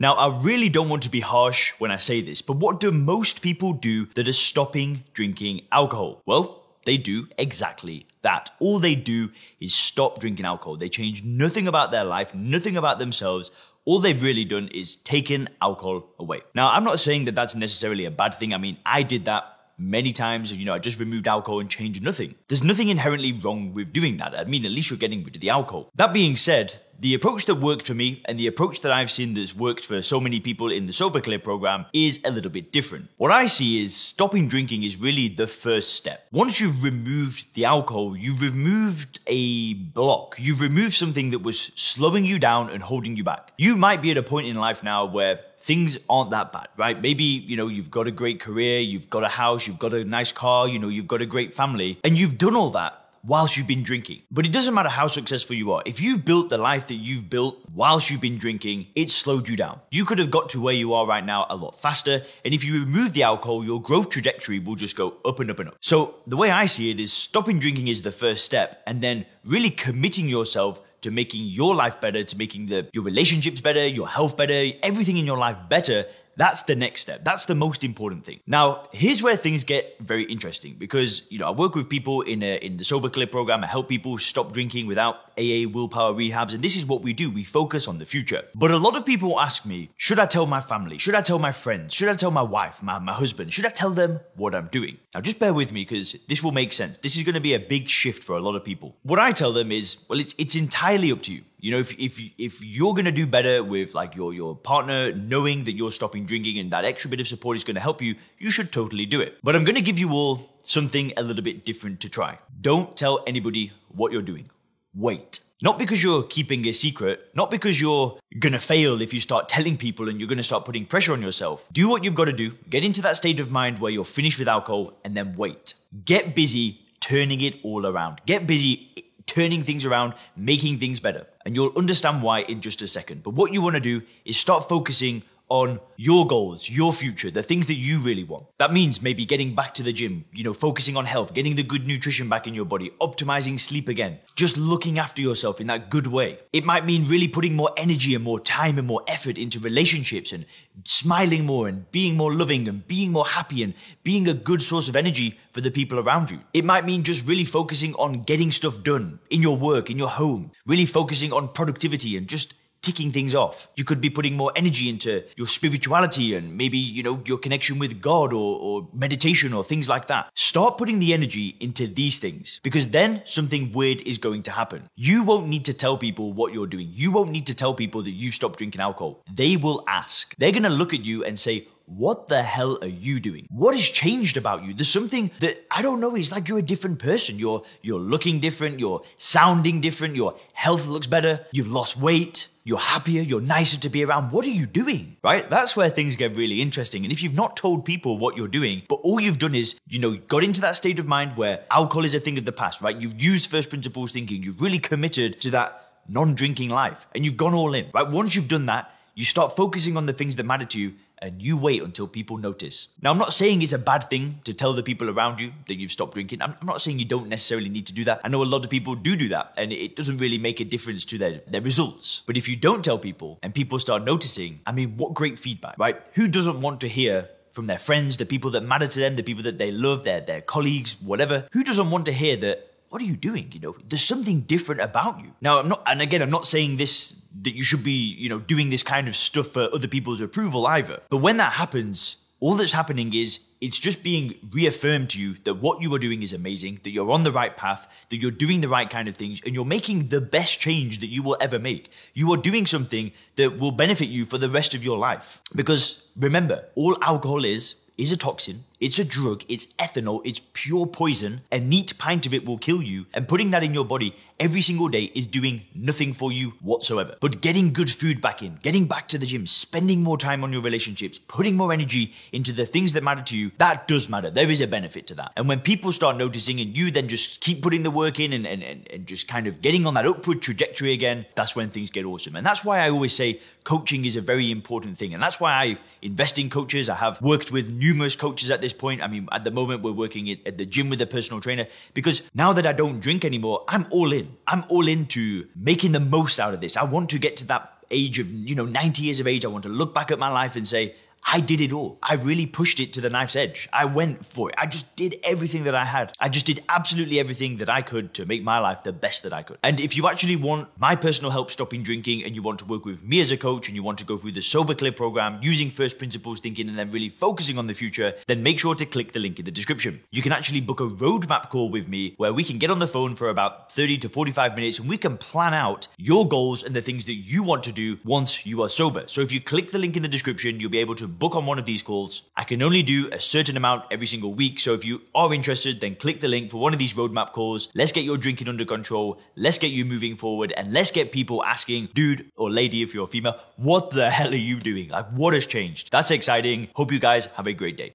Now, I really don't want to be harsh when I say this, but what do most people do that are stopping drinking alcohol? Well, they do exactly that. All they do is stop drinking alcohol. They change nothing about their life, nothing about themselves. All they've really done is taken alcohol away. Now, I'm not saying that that's necessarily a bad thing. I mean, I did that many times. You know, I just removed alcohol and changed nothing. There's nothing inherently wrong with doing that. I mean, at least you're getting rid of the alcohol. That being said, the approach that worked for me and the approach that I've seen that's worked for so many people in the Sober Clear program is a little bit different. What I see is stopping drinking is really the first step. Once you've removed the alcohol, you've removed a block. You've removed something that was slowing you down and holding you back. You might be at a point in life now where things aren't that bad, right? Maybe, you know, you've got a great career, you've got a house, you've got a nice car, you know, you've got a great family, and you've done all that whilst you've been drinking. But it doesn't matter how successful you are. If you've built the life that you've built whilst you've been drinking, it slowed you down. You could have got to where you are right now a lot faster. And if you remove the alcohol, your growth trajectory will just go up and up and up. So the way I see it is stopping drinking is the first step and then really committing yourself to making your life better, to making the, your relationships better, your health better, everything in your life better that's the next step. That's the most important thing. Now, here's where things get very interesting because, you know, I work with people in a, in the Sober Clear program. I help people stop drinking without AA willpower rehabs. And this is what we do. We focus on the future. But a lot of people ask me, should I tell my family? Should I tell my friends? Should I tell my wife, my, my husband? Should I tell them what I'm doing? Now, just bear with me because this will make sense. This is going to be a big shift for a lot of people. What I tell them is, well, it's, it's entirely up to you. You know, if if if you're gonna do better with like your your partner knowing that you're stopping drinking and that extra bit of support is gonna help you, you should totally do it. But I'm gonna give you all something a little bit different to try. Don't tell anybody what you're doing. Wait. Not because you're keeping a secret, not because you're gonna fail if you start telling people and you're gonna start putting pressure on yourself. Do what you've gotta do, get into that state of mind where you're finished with alcohol, and then wait. Get busy turning it all around. Get busy turning things around, making things better. And you'll understand why in just a second. But what you want to do is start focusing on your goals, your future, the things that you really want. That means maybe getting back to the gym, you know, focusing on health, getting the good nutrition back in your body, optimizing sleep again, just looking after yourself in that good way. It might mean really putting more energy and more time and more effort into relationships and smiling more and being more loving and being more happy and being a good source of energy for the people around you. It might mean just really focusing on getting stuff done in your work, in your home, really focusing on productivity and just ticking things off. You could be putting more energy into your spirituality and maybe, you know, your connection with God or, or, meditation or things like that. Start putting the energy into these things because then something weird is going to happen. You won't need to tell people what you're doing. You won't need to tell people that you stopped drinking alcohol. They will ask. They're going to look at you and say, what the hell are you doing? What has changed about you? There's something that I don't know. It's like you're a different person. You're you're looking different. You're sounding different. Your health looks better. You've lost weight. You're happier. You're nicer to be around. What are you doing? Right? That's where things get really interesting. And if you've not told people what you're doing, but all you've done is, you know, got into that state of mind where alcohol is a thing of the past, right? You've used first principles thinking. You've really committed to that non-drinking life, and you've gone all in. Right? Once you've done that, you start focusing on the things that matter to you and you wait until people notice. Now, I'm not saying it's a bad thing to tell the people around you that you've stopped drinking. I'm, not saying you don't necessarily need to do that. I know a lot of people do do that, and it doesn't really make a difference to their, their results. But if you don't tell people and people start noticing, I mean, what great feedback, right? Who doesn't want to hear from their friends, the people that matter to them, the people that they love, their, their colleagues, whatever? Who doesn't want to hear that what are you doing? You know, there's something different about you. Now, I'm not, and again, I'm not saying this that you should be, you know, doing this kind of stuff for other people's approval either. But when that happens, all that's happening is it's just being reaffirmed to you that what you are doing is amazing, that you're on the right path, that you're doing the right kind of things, and you're making the best change that you will ever make. You are doing something that will benefit you for the rest of your life. Because remember, all alcohol is is a toxin, it's a drug, it's ethanol, it's pure poison. A neat pint of it will kill you, and putting that in your body every single day is doing nothing for you whatsoever. But getting good food back in, getting back to the gym, spending more time on your relationships, putting more energy into the things that matter to you, that does matter. There is a benefit to that. And when people start noticing and you then just keep putting the work in and, and, and, and just kind of getting on that upward trajectory again, that's when things get awesome. And that's why I always say coaching is a very important thing. And that's why I invest in coaches. I have worked with numerous coaches at this point. I mean, at the moment, we're working at the gym with a personal trainer because now that I don't drink anymore, I'm all in. I'm all into making the most out of this. I want to get to that age of, you know, 90 years of age, I want to look back at my life and say, I did it all. I really pushed it to the knife's edge. I went for it. I just did everything that I had. I just did absolutely everything that I could to make my life the best that I could. And if you actually want my personal help stopping drinking and you want to work with me as a coach and you want to go through the Sober Clear program using first principles thinking and then really focusing on the future, then make sure to click the link in the description. You can actually book a roadmap call with me where we can get on the phone for about 30 to 45 minutes and we can plan out your goals and the things that you want to do once you are sober. So if you click the link in the description, you'll be able to book on one of these calls. I can only do a certain amount every single week. So if you are interested, then click the link for one of these roadmap calls. Let's get your drinking under control. Let's get you moving forward and let's get people asking, dude or lady, if you're a female, what the hell are you doing? Like, what has changed? That's exciting. Hope you guys have a great day.